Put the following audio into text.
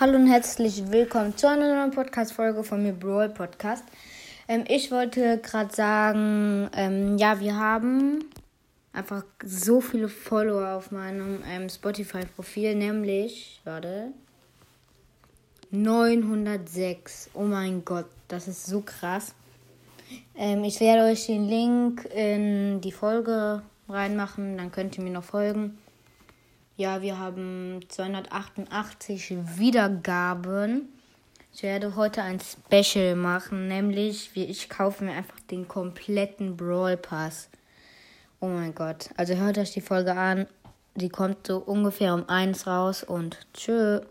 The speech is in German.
Hallo und herzlich willkommen zu einer neuen Podcast-Folge von mir, Brawl Podcast. Ähm, ich wollte gerade sagen, ähm, ja, wir haben einfach so viele Follower auf meinem ähm, Spotify-Profil, nämlich, warte, 906. Oh mein Gott, das ist so krass. Ähm, ich werde euch den Link in die Folge reinmachen, dann könnt ihr mir noch folgen. Ja, wir haben 288 Wiedergaben. Ich werde heute ein Special machen, nämlich ich kaufe mir einfach den kompletten Brawl Pass. Oh mein Gott. Also hört euch die Folge an. Die kommt so ungefähr um eins raus und tschö.